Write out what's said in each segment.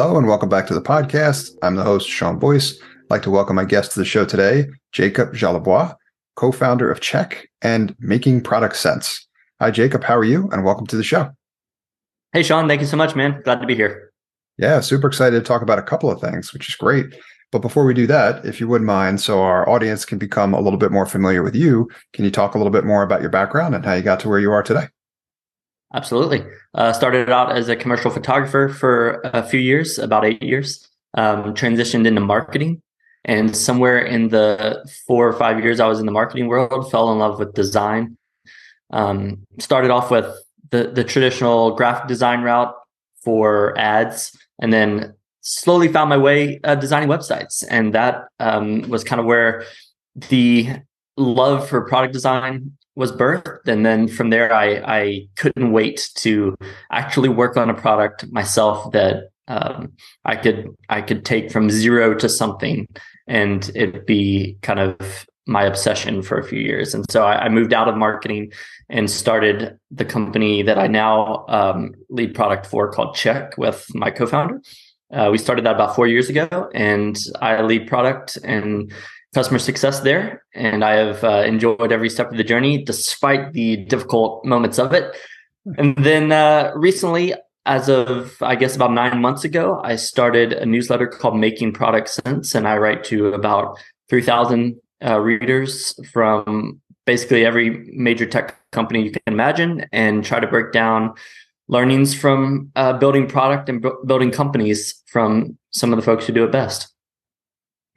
Hello and welcome back to the podcast. I'm the host, Sean Boyce. I'd like to welcome my guest to the show today, Jacob Jolibois, co-founder of Check and Making Product Sense. Hi, Jacob. How are you? And welcome to the show. Hey, Sean. Thank you so much, man. Glad to be here. Yeah, super excited to talk about a couple of things, which is great. But before we do that, if you wouldn't mind, so our audience can become a little bit more familiar with you, can you talk a little bit more about your background and how you got to where you are today? Absolutely. Uh, started out as a commercial photographer for a few years, about eight years. Um, transitioned into marketing, and somewhere in the four or five years I was in the marketing world, fell in love with design. Um, started off with the the traditional graphic design route for ads, and then slowly found my way uh, designing websites, and that um, was kind of where the love for product design was birthed. And then from there i i couldn't wait to actually work on a product myself that um, i could i could take from zero to something and it'd be kind of my obsession for a few years. And so i, I moved out of marketing and started the company that i now um, lead product for called check with my co-founder. Uh, we started that about four years ago and i lead product and customer success there. And I have uh, enjoyed every step of the journey, despite the difficult moments of it. And then uh, recently, as of I guess about nine months ago, I started a newsletter called Making Product Sense, and I write to about three thousand uh, readers from basically every major tech company you can imagine, and try to break down learnings from uh, building product and b- building companies from some of the folks who do it best.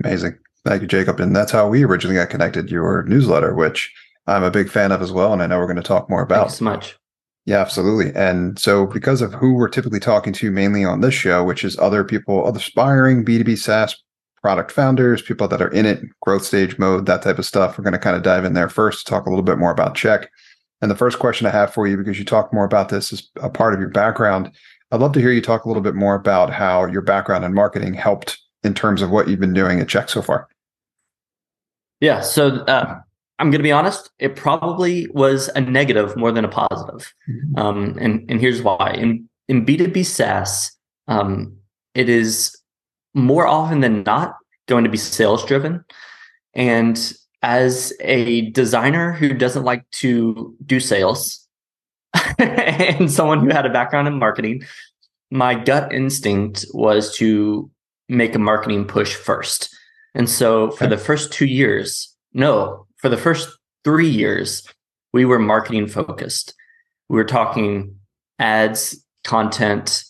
Amazing. Thank you, Jacob. And that's how we originally got connected, your newsletter, which I'm a big fan of as well. And I know we're going to talk more about. Thanks so much. Yeah, absolutely. And so, because of who we're typically talking to mainly on this show, which is other people, other aspiring B2B SaaS product founders, people that are in it, growth stage mode, that type of stuff, we're going to kind of dive in there first, to talk a little bit more about Check. And the first question I have for you, because you talk more about this as a part of your background, I'd love to hear you talk a little bit more about how your background in marketing helped in terms of what you've been doing at Check so far. Yeah. So uh, I'm going to be honest. It probably was a negative more than a positive. Mm-hmm. Um, and and here's why. In in B2B SaaS, um, it is more often than not going to be sales driven. And as a designer who doesn't like to do sales, and someone who had a background in marketing, my gut instinct was to make a marketing push first. And so for the first two years, no, for the first three years, we were marketing focused. We were talking ads, content,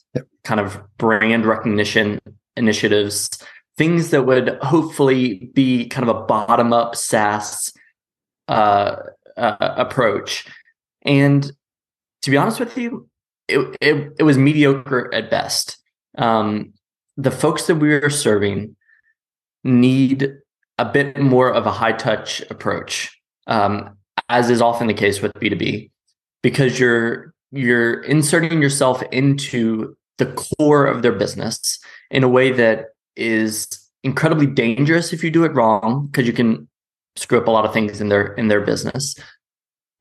kind of brand recognition initiatives, things that would hopefully be kind of a bottom up SaaS uh, uh, approach. And to be honest with you, it, it, it was mediocre at best. Um, the folks that we were serving need a bit more of a high touch approach, um, as is often the case with B2B, because you're you're inserting yourself into the core of their business in a way that is incredibly dangerous if you do it wrong, because you can screw up a lot of things in their in their business.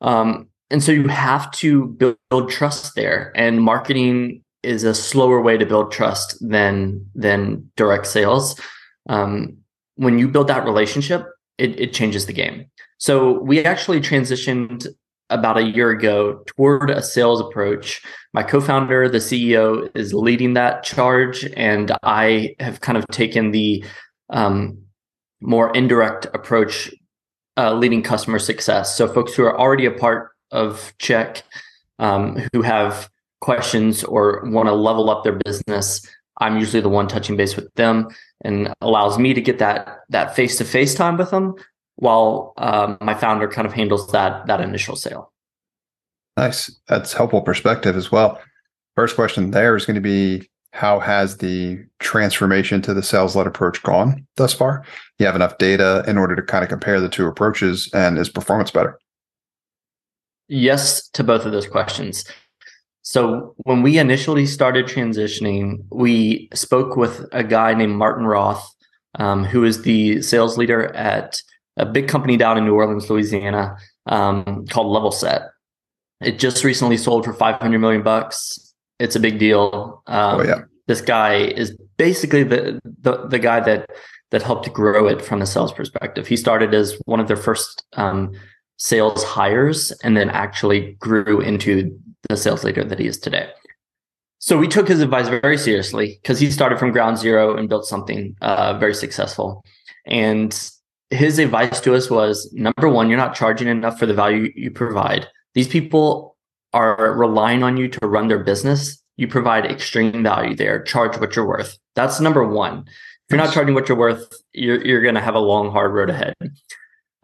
Um, and so you have to build, build trust there, and marketing is a slower way to build trust than than direct sales um, when you build that relationship, it, it changes the game. So we actually transitioned about a year ago toward a sales approach. My co-founder, the CEO, is leading that charge, and I have kind of taken the um, more indirect approach, uh, leading customer success. So folks who are already a part of Check, um, who have questions or want to level up their business, I'm usually the one touching base with them and allows me to get that that face to face time with them, while um, my founder kind of handles that that initial sale. Nice, that's helpful perspective as well. First question there is going to be how has the transformation to the sales led approach gone thus far? You have enough data in order to kind of compare the two approaches, and is performance better? Yes to both of those questions. So when we initially started transitioning, we spoke with a guy named Martin Roth, um, who is the sales leader at a big company down in New Orleans, Louisiana, um, called Levelset. It just recently sold for 500 million bucks. It's a big deal. Um, oh, yeah. this guy is basically the, the the guy that that helped grow it from a sales perspective. He started as one of their first um, sales hires, and then actually grew into the sales leader that he is today. So we took his advice very seriously because he started from ground zero and built something uh, very successful. And his advice to us was number one, you're not charging enough for the value you provide. These people are relying on you to run their business. You provide extreme value there. Charge what you're worth. That's number one. If you're not charging what you're worth, you're, you're going to have a long, hard road ahead.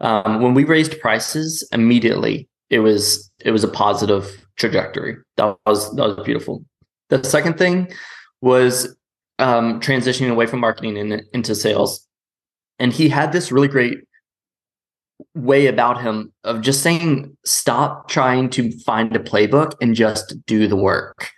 Um, when we raised prices immediately, it was it was a positive trajectory. That was that was beautiful. The second thing was um, transitioning away from marketing and into sales, and he had this really great way about him of just saying, "Stop trying to find a playbook and just do the work."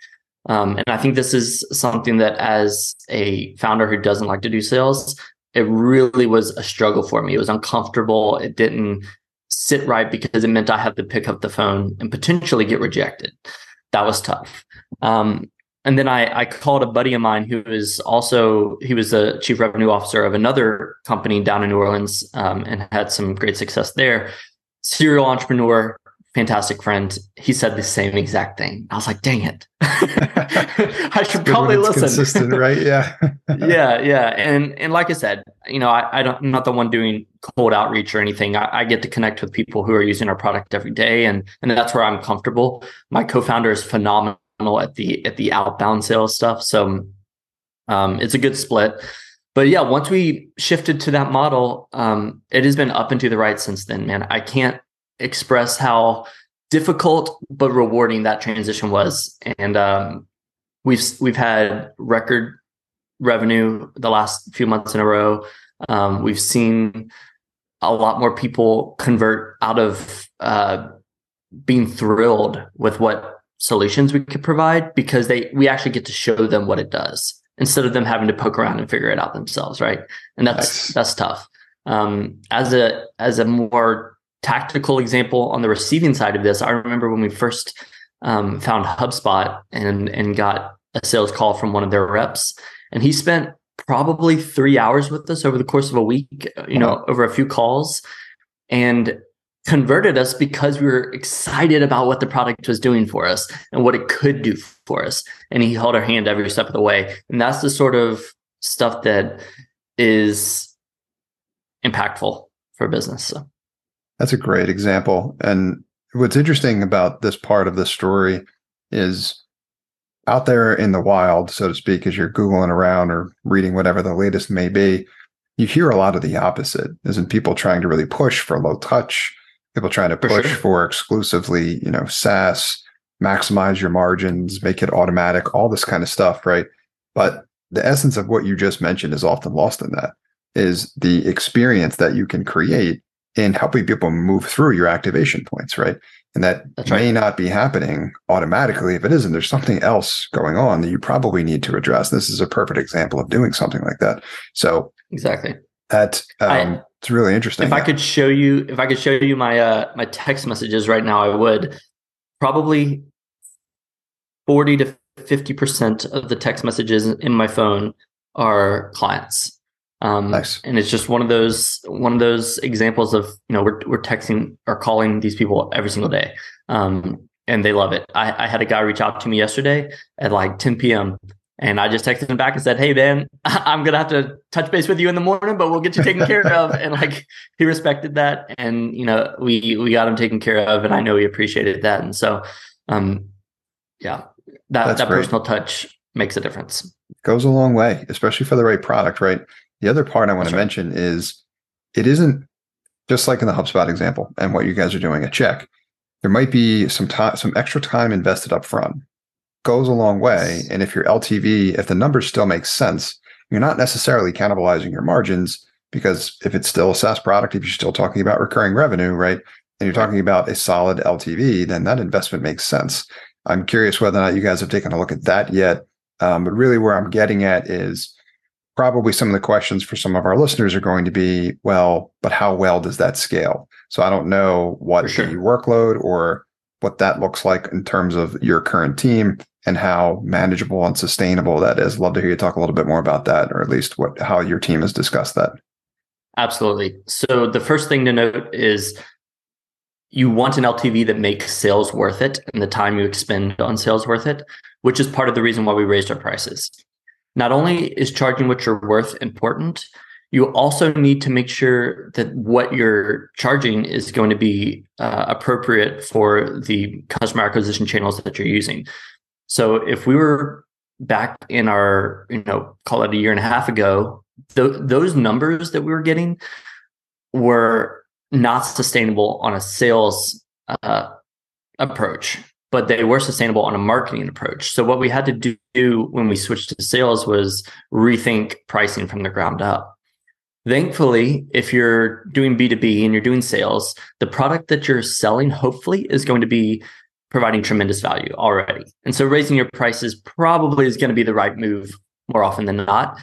Um, and I think this is something that, as a founder who doesn't like to do sales, it really was a struggle for me. It was uncomfortable. It didn't sit right because it meant I had to pick up the phone and potentially get rejected. That was tough. Um, and then I, I called a buddy of mine who was also he was the chief revenue officer of another company down in New Orleans um, and had some great success there. Serial entrepreneur, fantastic friend. He said the same exact thing. I was like, dang it. I should probably listen. Consistent, right? Yeah. yeah, yeah. And and like I said, you know, I, I don't I'm not the one doing cold outreach or anything. I, I, get to connect with people who are using our product every day and and that's where I'm comfortable. My co-founder is phenomenal at the at the outbound sales stuff. So um it's a good split. But yeah, once we shifted to that model, um, it has been up and to the right since then, man. I can't express how difficult but rewarding that transition was. And um, we've we've had record revenue the last few months in a row. Um, we've seen a lot more people convert out of uh, being thrilled with what solutions we could provide because they we actually get to show them what it does instead of them having to poke around and figure it out themselves, right? And that's nice. that's tough. Um, as a as a more tactical example on the receiving side of this, I remember when we first um, found HubSpot and and got a sales call from one of their reps, and he spent probably three hours with us over the course of a week, you know, over a few calls, and converted us because we were excited about what the product was doing for us and what it could do for us. And he held our hand every step of the way. And that's the sort of stuff that is impactful for business. So. That's a great example. And what's interesting about this part of the story is out there in the wild, so to speak, as you're Googling around or reading whatever the latest may be, you hear a lot of the opposite. Isn't people trying to really push for low touch, people trying to push for, sure. for exclusively, you know, SaaS, maximize your margins, make it automatic, all this kind of stuff, right? But the essence of what you just mentioned is often lost in that is the experience that you can create in helping people move through your activation points, right? And that That's may right. not be happening automatically. If it isn't, there's something else going on that you probably need to address. This is a perfect example of doing something like that. So exactly that um, I, it's really interesting. If. I could show you, if I could show you my uh, my text messages right now, I would probably forty to fifty percent of the text messages in my phone are clients um, nice. And it's just one of those one of those examples of you know we're we're texting or calling these people every single day, um, and they love it. I, I had a guy reach out to me yesterday at like 10 p.m. And I just texted him back and said, "Hey, man, I'm gonna have to touch base with you in the morning, but we'll get you taken care of." And like he respected that, and you know we we got him taken care of, and I know he appreciated that. And so, um, yeah, that That's that great. personal touch makes a difference. Goes a long way, especially for the right product, right? The other part I want to mention is it isn't just like in the HubSpot example and what you guys are doing a check. There might be some time, some extra time invested up front. Goes a long way. And if your LTV, if the numbers still make sense, you're not necessarily cannibalizing your margins because if it's still a SaaS product, if you're still talking about recurring revenue, right? And you're talking about a solid LTV, then that investment makes sense. I'm curious whether or not you guys have taken a look at that yet. Um, but really, where I'm getting at is probably some of the questions for some of our listeners are going to be, well, but how well does that scale? So I don't know what sure. the workload or what that looks like in terms of your current team and how manageable and sustainable that is. Love to hear you talk a little bit more about that, or at least what how your team has discussed that. Absolutely. So the first thing to note is you want an LTV that makes sales worth it and the time you expend on sales worth it, which is part of the reason why we raised our prices. Not only is charging what you're worth important, you also need to make sure that what you're charging is going to be uh, appropriate for the customer acquisition channels that you're using. So if we were back in our, you know, call it a year and a half ago, th- those numbers that we were getting were not sustainable on a sales uh, approach, but they were sustainable on a marketing approach. So what we had to do when we switched to sales was rethink pricing from the ground up. Thankfully, if you're doing B2B and you're doing sales, the product that you're selling hopefully is going to be providing tremendous value already. And so raising your prices probably is going to be the right move more often than not.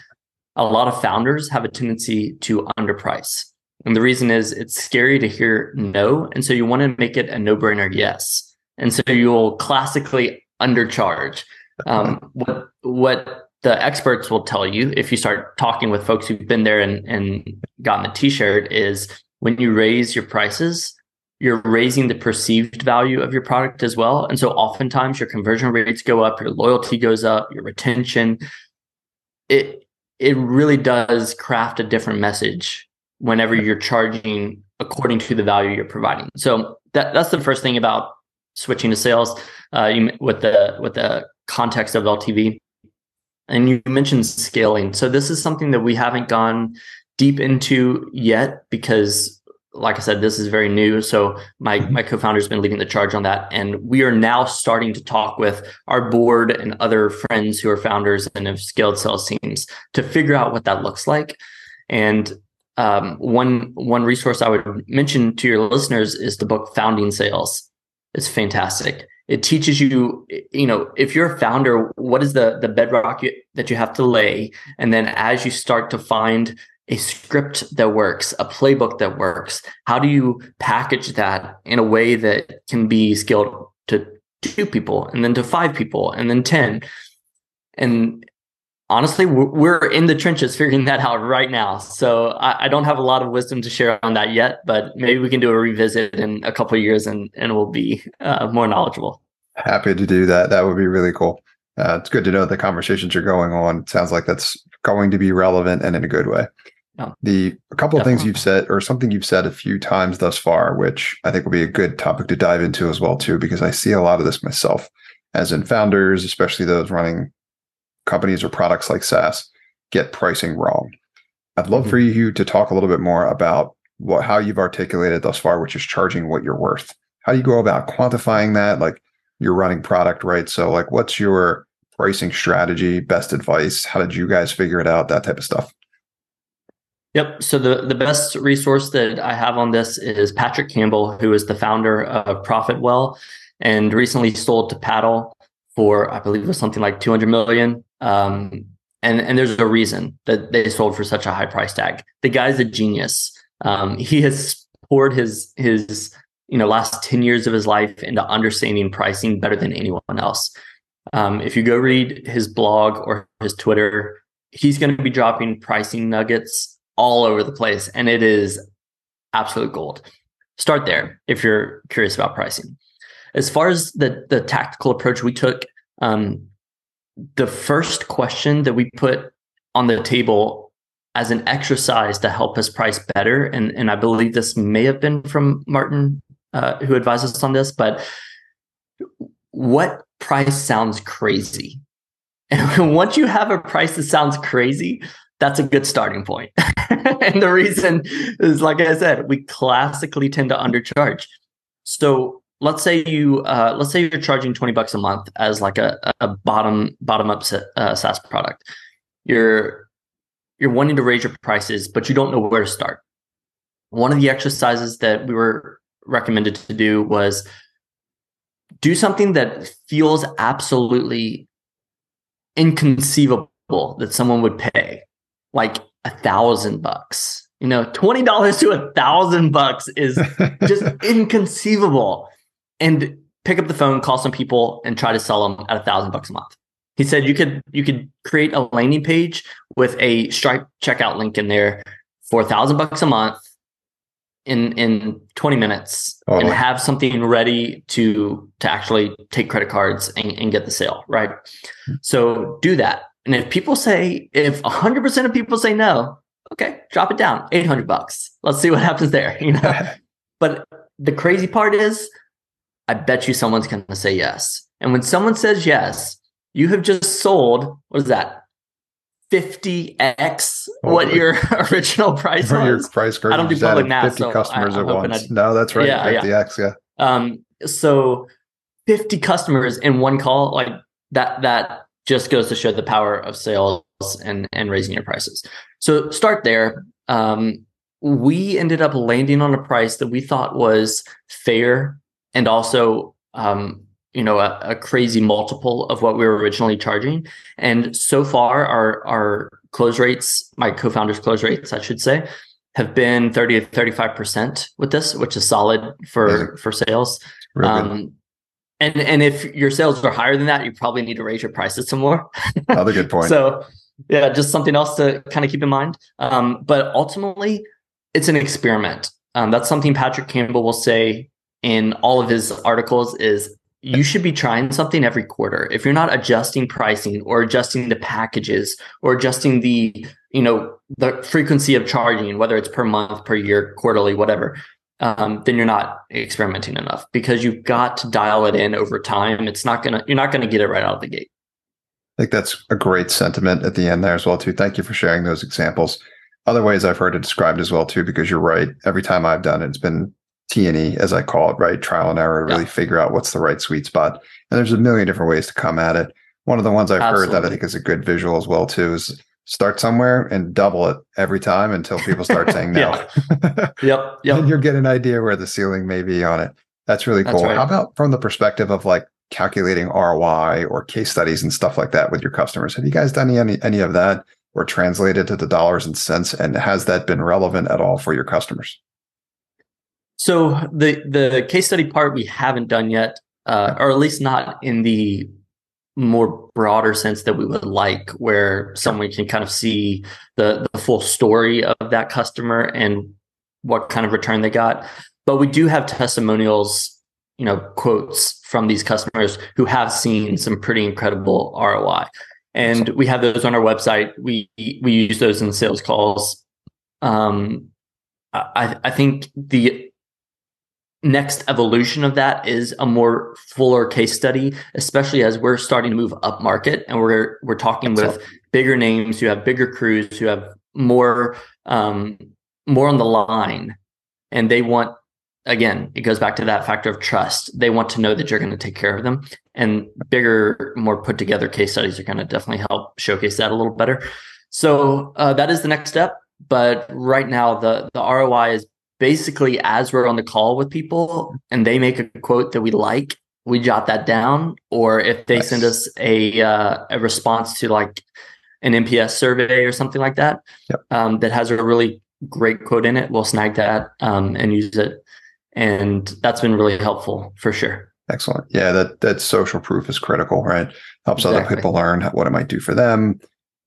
A lot of founders have a tendency to underprice. And the reason is it's scary to hear no. And so you want to make it a no brainer yes. And so you'll classically undercharge. Um, what, what the experts will tell you if you start talking with folks who've been there and, and gotten the t-shirt is when you raise your prices you're raising the perceived value of your product as well. And so oftentimes your conversion rates go up your loyalty goes up your retention. It it really does craft a different message whenever you're charging according to the value you're providing. So that, that's the first thing about switching to sales uh, with the with the context of ltv and you mentioned scaling. So this is something that we haven't gone deep into yet because like I said, this is very new. So my my co-founder has been leading the charge on that, and we are now starting to talk with our board and other friends who are founders and have scaled sales teams to figure out what that looks like. And um, one one resource I would mention to your listeners is the book Founding Sales. It's fantastic. It teaches you you know if you're a founder what is the the bedrock you, that you have to lay? And then as you start to find a script that works a playbook that works how do you package that in a way that can be scaled to two people and then to five people and then 10 and honestly we're in the trenches figuring that out right now. So I, don't have a lot of wisdom to share on that yet but maybe we can do a revisit in a couple years and and we'll be uh, more knowledgeable. Happy to do that. That would be really cool. Uh, it's good to know the conversations are going on. Sounds like that's going to be relevant and in a good way. Yeah. the a couple of things you've said or something you've said a few times thus far which i think will be a good topic to dive into as well too because i see a lot of this myself as in founders especially those running companies or products like SaaS get pricing wrong. I'd love mm-hmm. for you to talk a little bit more about what how you've articulated thus far, which is charging what you're worth. How do you go about quantifying that? Like you're running product, right? So like what's your pricing strategy, best advice? How did you guys figure it out? That type of stuff. Yep. So the, the best resource that I have on this is Patrick Campbell, who is the founder of ProfitWell and recently sold to Paddle for I believe it was something like 200 million. Um, and and there's a reason that they sold for such a high price tag. The guy's a genius. Um, he has poured his his you know last 10 years of his life into understanding pricing better than anyone else. Um, if you go read his blog or his Twitter, he's going to be dropping pricing nuggets all over the place, and it is absolute gold. Start there if you're curious about pricing. As far as the the tactical approach we took, um, the first question that we put on the table as an exercise to help us price better, and and I believe this may have been from Martin uh, who advised us on this, but what price sounds crazy? And once you have a price that sounds crazy, that's a good starting point. and the reason is, like I said, we classically tend to undercharge. So let's say you uh, let's say you're charging 20 bucks a month as like a, a bottom bottom up uh, SaaS product. You're you're wanting to raise your prices, but you don't know where to start. One of the exercises that we were recommended to do was do something that feels absolutely inconceivable that someone would pay, like a thousand bucks. You know, twenty dollars to a thousand bucks is just inconceivable and pick up the phone, call some people, and try to sell them at a thousand bucks a month. He said you could you could create a landing page with a Stripe checkout link in there for a thousand bucks a month in in 20 minutes Totally. and have something ready to to actually take credit cards and, and get the sale right so do that and if people say if 100% of people say no okay drop it down 800 bucks let's see what happens there you know but the crazy part is i bet you someone's going to say yes and when someone says yes you have just sold what is that 50x what Totally. your original price For your price curve, I don't do public math, 50 so customers I'm at once. I- no, that's right. Yeah, yeah. 50x, yeah. Um, so 50 customers in one call, like that, that just goes to show the power of sales and, and raising your prices. So start there. Um, we ended up landing on a price that we thought was fair and also, um, you know, a, a crazy multiple of what we were originally charging. And so far, our our close rates, my co-founders' close rates, I should say, have been 30 to 35 percent with this, which is solid for for sales. Um, and and if your sales are higher than that, you probably need to raise your prices some more. Another good point. So yeah, just something else to kind of keep in mind. Um, but ultimately, it's an experiment. Um, that's something Patrick Campbell will say in all of his articles is you should be trying something every quarter. If you're not adjusting pricing or adjusting the packages or adjusting the, you know, the frequency of charging, whether it's per month, per year, quarterly, whatever, um, then you're not experimenting enough because you've got to dial it in over time. It's not gonna, you're not gonna get it right out of the gate. I think that's a great sentiment at the end there as well too. Thank you for sharing those examples. Other ways I've heard it described as well too, because you're right. Every time I've done it, it's been T and E as I call it, right? Trial and error to really Yeah. figure out what's the right sweet spot. And there's a million different ways to come at it. One of the ones I've heard that I think is a good visual as well too is start somewhere and double it every time until people start saying no. Yep. Yep. and you'll get an idea where the ceiling may be on it. That's really That's cool. right. How about from the perspective of like calculating ROI or case studies and stuff like that with your customers? Have you guys done any any of that or translated to the dollars and cents? And has that been relevant at all for your customers? So the the case study part we haven't done yet, uh, or at least not in the more broader sense that we would like, where someone can kind of see the the full story of that customer and what kind of return they got. But we do have testimonials, you know, quotes from these customers who have seen some pretty incredible ROI, and we have those on our website. We we use those in sales calls. Um, I I think the next evolution of that is a more fuller case study, especially as we're starting to move up market and we're we're talking with bigger names who have bigger crews who have more um, more on the line, and they want again it goes back to that factor of trust. They want to know that you're going to take care of them, and bigger, more put together case studies are going to definitely help showcase that a little better. So uh, that is the next step. But right now, the the ROI is basically as we're on the call with people and they make a quote that we like we jot that down or if they Nice. send us a uh, a response to like an nps survey or something like that Yep. um, that has a really great quote in it we'll snag that um, and use it and that's been really helpful for sure Excellent. Yeah, that that social proof is critical, right? Helps other people learn what it might do for them.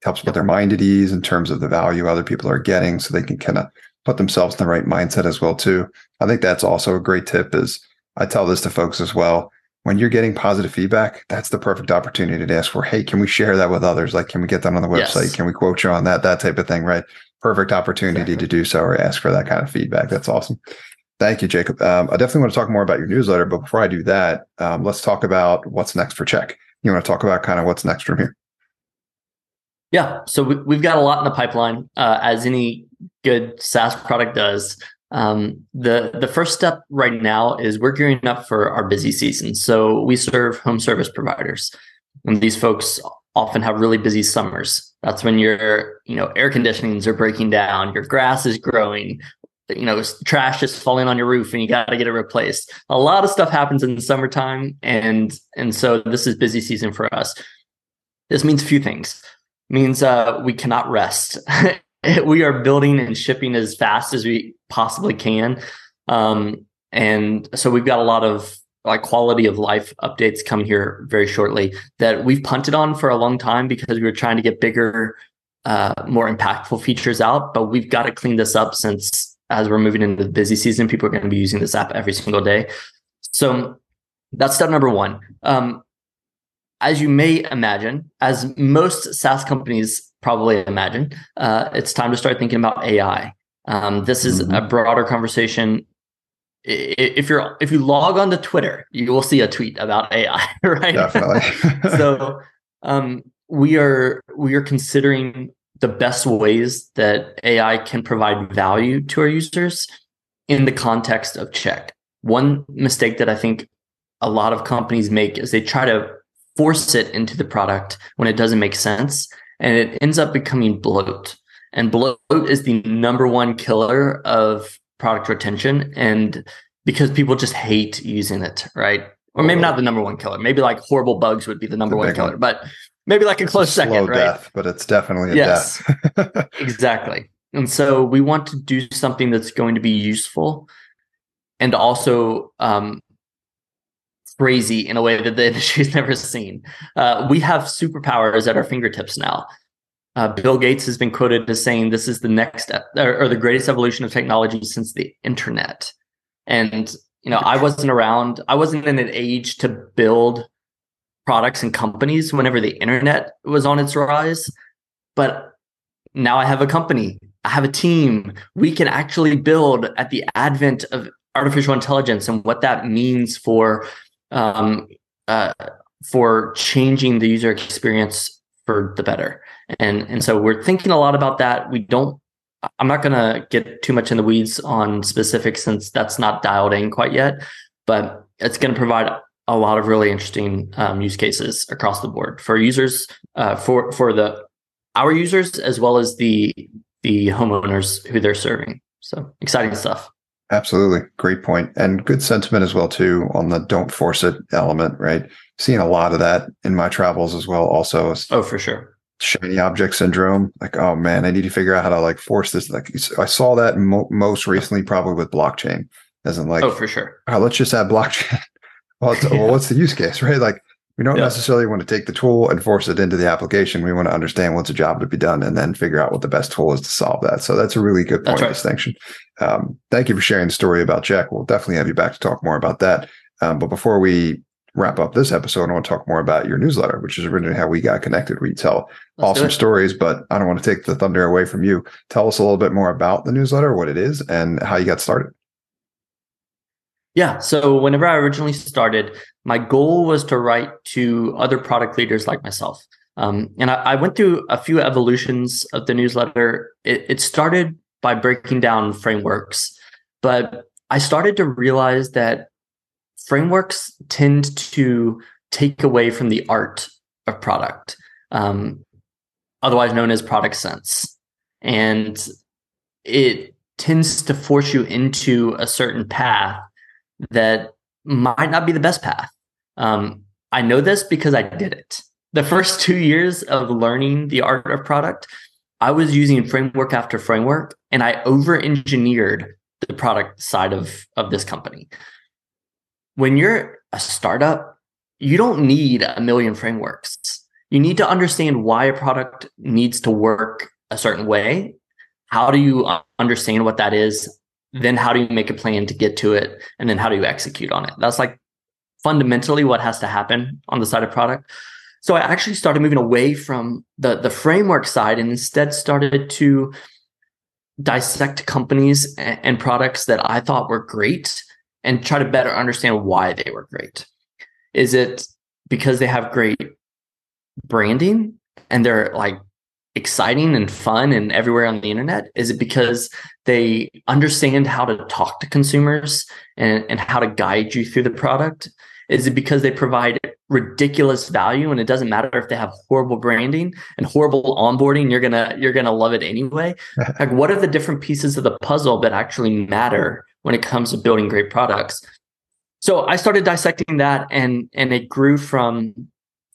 Helps put their mind at ease in terms of the value other people are getting, so they can kind of put themselves in the right mindset as well too. I think that's also a great tip. Is I tell this to folks as well. When you're getting positive feedback, that's the perfect opportunity to ask for, hey, can we share that with others? Like, can we get that on the website? Yes. Can we quote you on that? That type of thing, right? Perfect opportunity Exactly. to do so or ask for that kind of feedback. That's awesome. Thank you, Jacob. Um, I definitely want to talk more about your newsletter, but before I do that, um, let's talk about what's next for Check. You want to talk about kind of what's next from here? Yeah, so we, we've got a lot in the pipeline, uh, as any good SaaS product does. Um, the the first step right now is we're gearing up for our busy season. So we serve home service providers, and these folks often have really busy summers. That's when your you know air conditionings are breaking down, your grass is growing, you know trash is falling on your roof, and you got to get it replaced. A lot of stuff happens in the summertime, and and so this is busy season for us. This means a few things means uh, we cannot rest. we are building and shipping as fast as we possibly can, um, and so we've got a lot of like quality of life updates coming here very shortly that we've punted on for a long time because we were trying to get bigger, uh, more impactful features out. But we've got to clean this up since as we're moving into the busy season, people are going to be using this app every single day. So that's step number one. Um, as you may imagine, as most SaaS companies probably imagine, uh, it's time to start thinking about AI. Um, this is mm-hmm. a broader conversation. If you're if you log on to Twitter, you will see a tweet about AI, right? Definitely. so um, we are we are considering the best ways that AI can provide value to our users in the context of check. One mistake that I think a lot of companies make is they try to force it into the product when it doesn't make sense and it ends up becoming bloat. And bloat is the number one killer of product retention. And because people just hate using it, right? Or maybe not the number one killer. Maybe like horrible bugs would be the number the one killer, one. but maybe like a close a second, right? Death, but it's definitely a yes, death. exactly. And so we want to do something that's going to be useful and also um, crazy in a way that the industry's never seen. Uh, we have superpowers at our fingertips now. Uh, Bill Gates has been quoted as saying this is the next or, or, the greatest evolution of technology since the internet. And you know, I wasn't around. I wasn't in an age to build products and companies whenever the internet was on its rise. But now I have a company. I have a team. We can actually build at the advent of artificial intelligence and what that means for um, uh, for changing the user experience for the better. And and so we're thinking a lot about that. We don't. I'm not going to get too much in the weeds on specifics since that's not dialed in quite yet. But it's going to provide a lot of really interesting um, use cases across the board for users, uh, for for the our users as well as the the homeowners who they're serving. So exciting stuff. Absolutely. Great point. And good sentiment as well, too, on the don't force it element, right? Seeing a lot of that in my travels as well, also. Oh, for sure. Shiny object syndrome. Like, oh man, I need to figure out how to like force this. Like, I saw that mo- most recently, probably with blockchain, as in like, oh, for sure. Oh, let's just add blockchain. well, yeah. well, what's the use case, right? Like, we don't necessarily want to take the tool and force it into the application. We want to understand what's a job to be done and then figure out what the best tool is to solve that. So that's a really good point right. of distinction. Um, thank you for sharing the story about Check. We'll definitely have you back to talk more about that. Um, but before we wrap up this episode, I want to talk more about your newsletter, which is originally how we got connected. We tell Let's awesome stories, but I don't want to take the thunder away from you. Tell us a little bit more about the newsletter, what it is, and how you got started. Yeah. So whenever I originally started, my goal was to write to other product leaders like myself. Um, and I, I, went through a few evolutions of the newsletter. It, it started by breaking down frameworks, but I started to realize that frameworks tend to take away from the art of product, um, otherwise known as product sense. And it tends to force you into a certain path that might not be the best path. Um, I know this because I did it. The first two years of learning the art of product, I was using framework after framework and I over engineered the product side of, of this company. When you're a startup, you don't need a million frameworks. You need to understand why a product needs to work a certain way. How do you understand what that is? Mm-hmm. then how do you make a plan to get to it? And then how do you execute on it? That's like fundamentally what has to happen on the side of product. So i actually started moving away from the the framework side and instead started to dissect companies and, and products that i thought were great and try to better understand why they were great. Is it because they have great branding and they're like exciting and fun and everywhere on the internet? Is it because they understand how to talk to consumers and, and how to guide you through the product? Is it because they provide ridiculous value and it doesn't matter if they have horrible branding and horrible onboarding, you're gonna you're gonna love it anyway? like what are the different pieces of the puzzle that actually matter when it comes to building great products? So I started dissecting that and and it grew from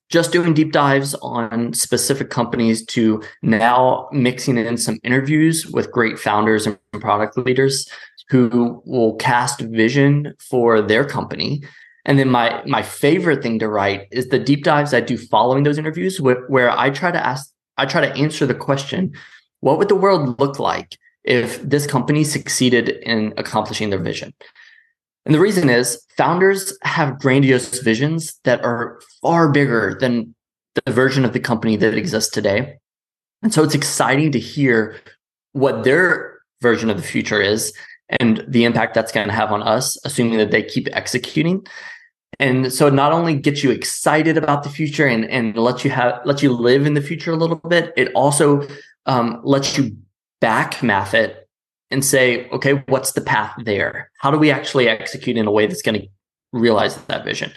just doing deep dives on specific companies to now mixing in some interviews with great founders and product leaders who will cast vision for their company And then my my favorite thing to write is the deep dives I do following those interviews, where, where I try to ask, I try to answer the question, what would the world look like if this company succeeded in accomplishing their vision? And the reason is founders have grandiose visions that are far bigger than the version of the company that exists today. And so it's exciting to hear what their version of the future is and the impact that's going to have on us, assuming that they keep executing. And so not only gets you excited about the future and, and lets you have let you live in the future a little bit, it also um, lets you back math it and say, okay, what's the path there? How do we actually execute in a way that's going to realize that vision?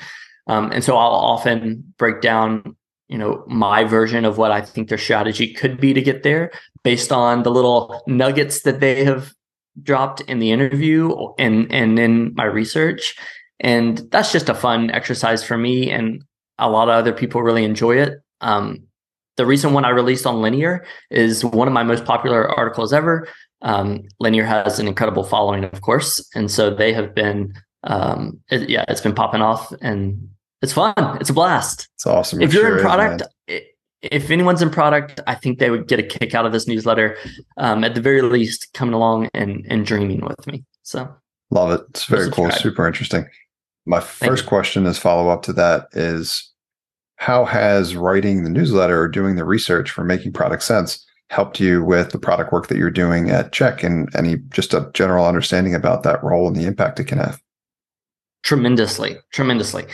Um, and so I'll often break down, you know, my version of what I think their strategy could be to get there, based on the little nuggets that they have dropped in the interview and and in my research. And that's just a fun exercise for me, and a lot of other people really enjoy it. Um, the recent one I released on Linear is one of my most popular articles ever. Um, Linear has an incredible following, of course, and so they have been, um, it, yeah, it's been popping off, and it's fun. It's a blast. It's awesome. If you're sure in product, is, if anyone's in product, I think they would get a kick out of this newsletter. Um, at the very least, coming along and and dreaming with me. So love it. It's very cool. Super interesting. My first question as follow up to that is how has writing the newsletter or doing the research for making product sense helped you with the product work that you're doing at Check and any just a general understanding about that role and the impact it can have? Tremendously, tremendously.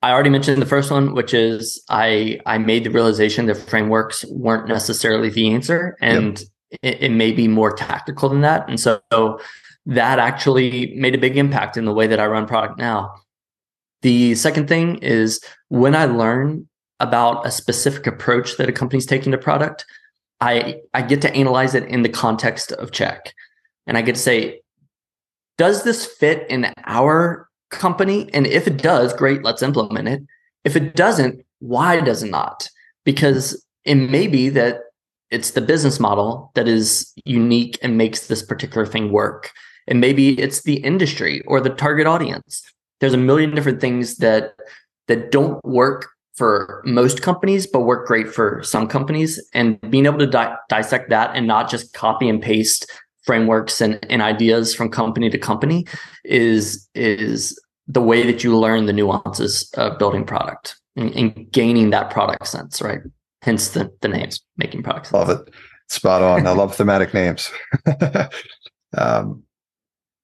I already mentioned the first one, which is I I made the realization that frameworks weren't necessarily the answer, and yep. it, it, may be more tactical than that. And so that actually made a big impact in the way that I run product now. The second thing is when I learn about a specific approach that a company's taking to product, I I get to analyze it in the context of check, and I get to say, does this fit in our company? And if it does, great, let's implement it. If it doesn't, why does it not? Because it may be that it's the business model that is unique and makes this particular thing work. And maybe it's the industry or the target audience. There's a million different things that that don't work for most companies, but work great for some companies. And being able to di- dissect that and not just copy and paste frameworks and, and ideas from company to company is is the way that you learn the nuances of building product and, and gaining that product sense, right? Hence the, the names, making products. Love it. Spot on. I love thematic names. um,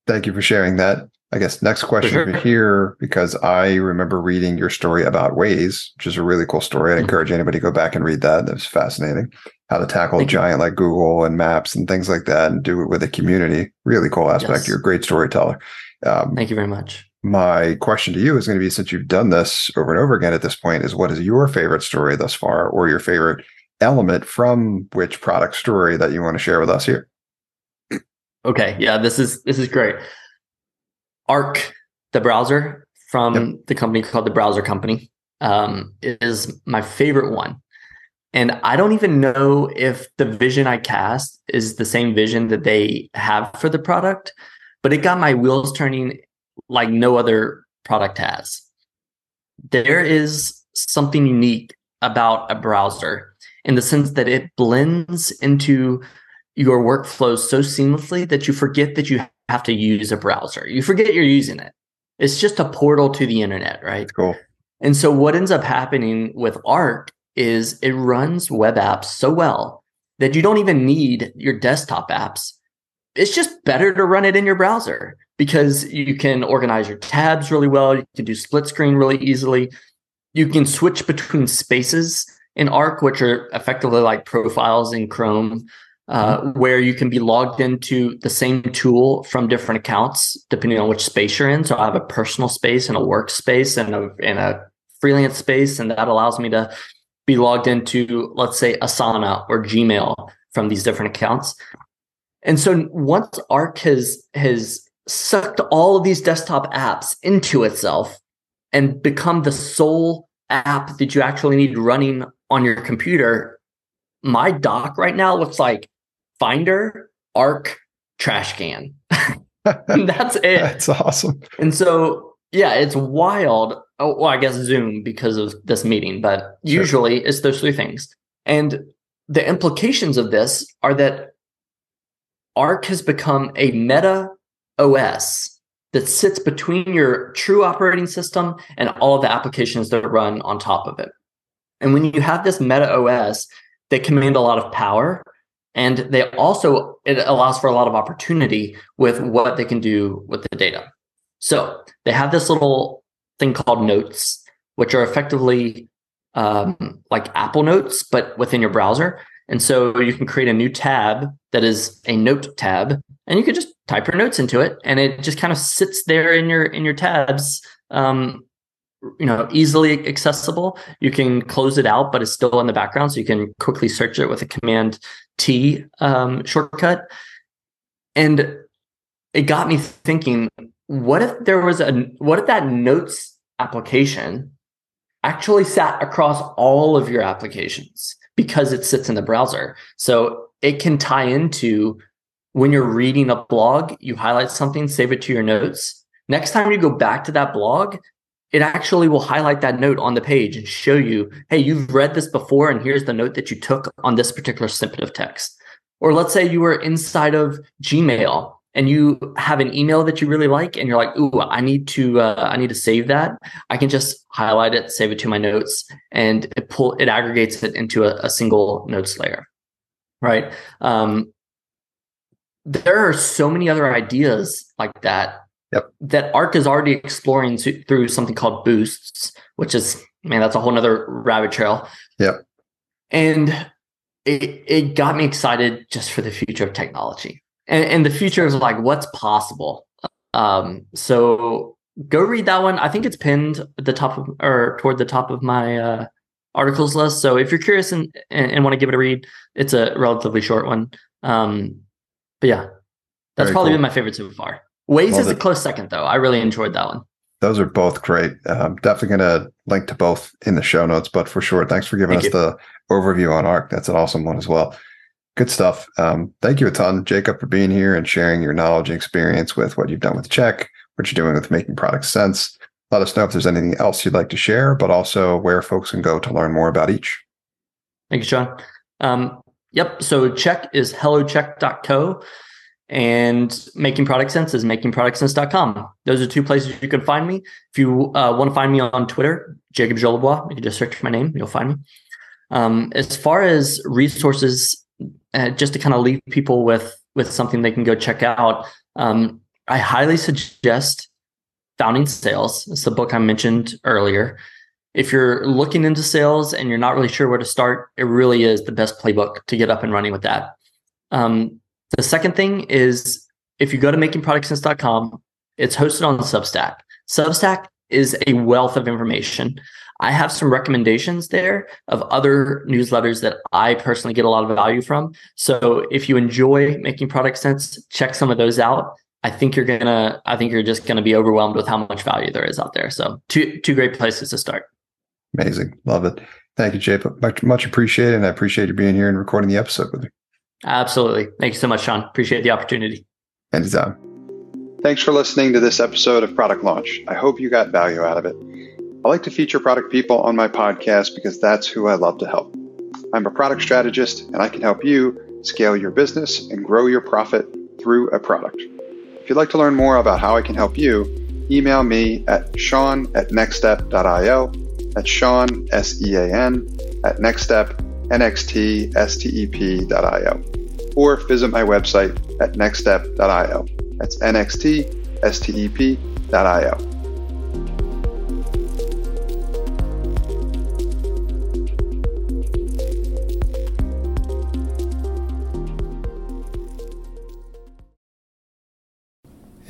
thank you for sharing that. I guess next question sure. here, because I remember reading your story about Waze, which is a really cool story. I mm-hmm. encourage anybody to go back and read that. That was fascinating. How to tackle Thank a giant you. like Google and Maps and things like that and do it with a community. Really cool aspect. Yes. You're a great storyteller. Um, Thank you very much. My question to you is going to be since you've done this over and over again at this point, is what is your favorite story thus far or your favorite element from which product story that you want to share with us here? Okay. Yeah, this is this is great. Arc, the browser from yep. the company called the Browser Company, um, is my favorite one. And I don't even know if the vision I cast is the same vision that they have for the product, but it got my wheels turning like no other product has. There is something unique about a browser in the sense that it blends into your workflows so seamlessly that you forget that you have to use a browser. You forget you're using it. It's just a portal to the internet, right? Cool. And so what ends up happening with Arc is it runs web apps so well that you don't even need your desktop apps. It's just better to run it in your browser because you can organize your tabs really well. You can do split screen really easily. You can switch between spaces in Arc, which are effectively like profiles in Chrome uh, where you can be logged into the same tool from different accounts depending on which space you're in. So I have a personal space and a workspace and a and a freelance space, and that allows me to be logged into, let's say, Asana or Gmail from these different accounts. And so once Arc has has sucked all of these desktop apps into itself and become the sole app that you actually need running on your computer, my dock right now looks like Finder, Arc, Trash Can. That's it. That's awesome. And so yeah, it's wild. Oh, well, I guess Zoom because of this meeting, but sure. usually it's those three things. And the implications of this are that Arc has become a meta OS that sits between your true operating system and all of the applications that run on top of it. And when you have this meta OS, they command a lot of power and they also it allows for a lot of opportunity with what they can do with the data. So they have this little thing called notes, which are effectively um, like Apple Notes, but within your browser. And so you can create a new tab that is a note tab, and you can just type your notes into it, and it just kind of sits there in your in your tabs, um, you know, easily accessible. You can close it out, but it's still in the background, so you can quickly search it with a Command T um, shortcut. And it got me thinking: What if there was a what if that notes application actually sat across all of your applications? because it sits in the browser. So it can tie into when you're reading a blog, you highlight something, save it to your notes. Next time you go back to that blog, it actually will highlight that note on the page and show you, hey, you've read this before, and here's the note that you took on this particular snippet of text. Or let's say you were inside of Gmail and you have an email that you really like and you're like ooh i need to uh, i need to save that i can just highlight it save it to my notes and it pull it aggregates it into a, a single notes layer right um, there are so many other ideas like that yep. that arc is already exploring to, through something called boosts which is man that's a whole nother rabbit trail yep and it, it got me excited just for the future of technology and, and the future is like what's possible. Um, so go read that one. I think it's pinned at the top of or toward the top of my uh, articles list. So if you're curious and, and, and want to give it a read, it's a relatively short one. Um, but yeah, that's Very probably cool. been my favorite so far. Waze is a close second though. I really enjoyed that one. Those are both great. Um, definitely going to link to both in the show notes, but for sure, thanks for giving Thank us you. the overview on ARC. That's an awesome one as well. Good stuff. Um, thank you a ton, Jacob, for being here and sharing your knowledge and experience with what you've done with Check, what you're doing with making product sense. Let us know if there's anything else you'd like to share, but also where folks can go to learn more about each. Thank you, Sean. Um, yep. So check is hellocheck.co and making product sense is makingproductsense.com. Those are two places you can find me. If you uh, want to find me on Twitter, Jacob Jolibois, you can just search for my name, you'll find me. Um, as far as resources uh, just to kind of leave people with with something they can go check out, um, I highly suggest Founding Sales. It's the book I mentioned earlier. If you're looking into sales and you're not really sure where to start, it really is the best playbook to get up and running with that. Um, the second thing is if you go to makingproductsense.com, it's hosted on Substack. Substack is a wealth of information. I have some recommendations there of other newsletters that I personally get a lot of value from. So if you enjoy making product sense, check some of those out. I think you're gonna I think you're just gonna be overwhelmed with how much value there is out there. So two two great places to start. Amazing. Love it. Thank you, Jay. Much much appreciated. And I appreciate you being here and recording the episode with me. Absolutely. Thank you so much, Sean. Appreciate the opportunity. Anytime. Thanks for listening to this episode of Product Launch. I hope you got value out of it. I like to feature product people on my podcast because that's who I love to help. I'm a product strategist and I can help you scale your business and grow your profit through a product. If you'd like to learn more about how I can help you, email me at sean at nxtstep.io. That's Sean, S E A N, at nxtstep, N-X-T-S-T-E-P.io. Or visit my website at nxtstep.io. That's N-X-T-S-T-E-P.io.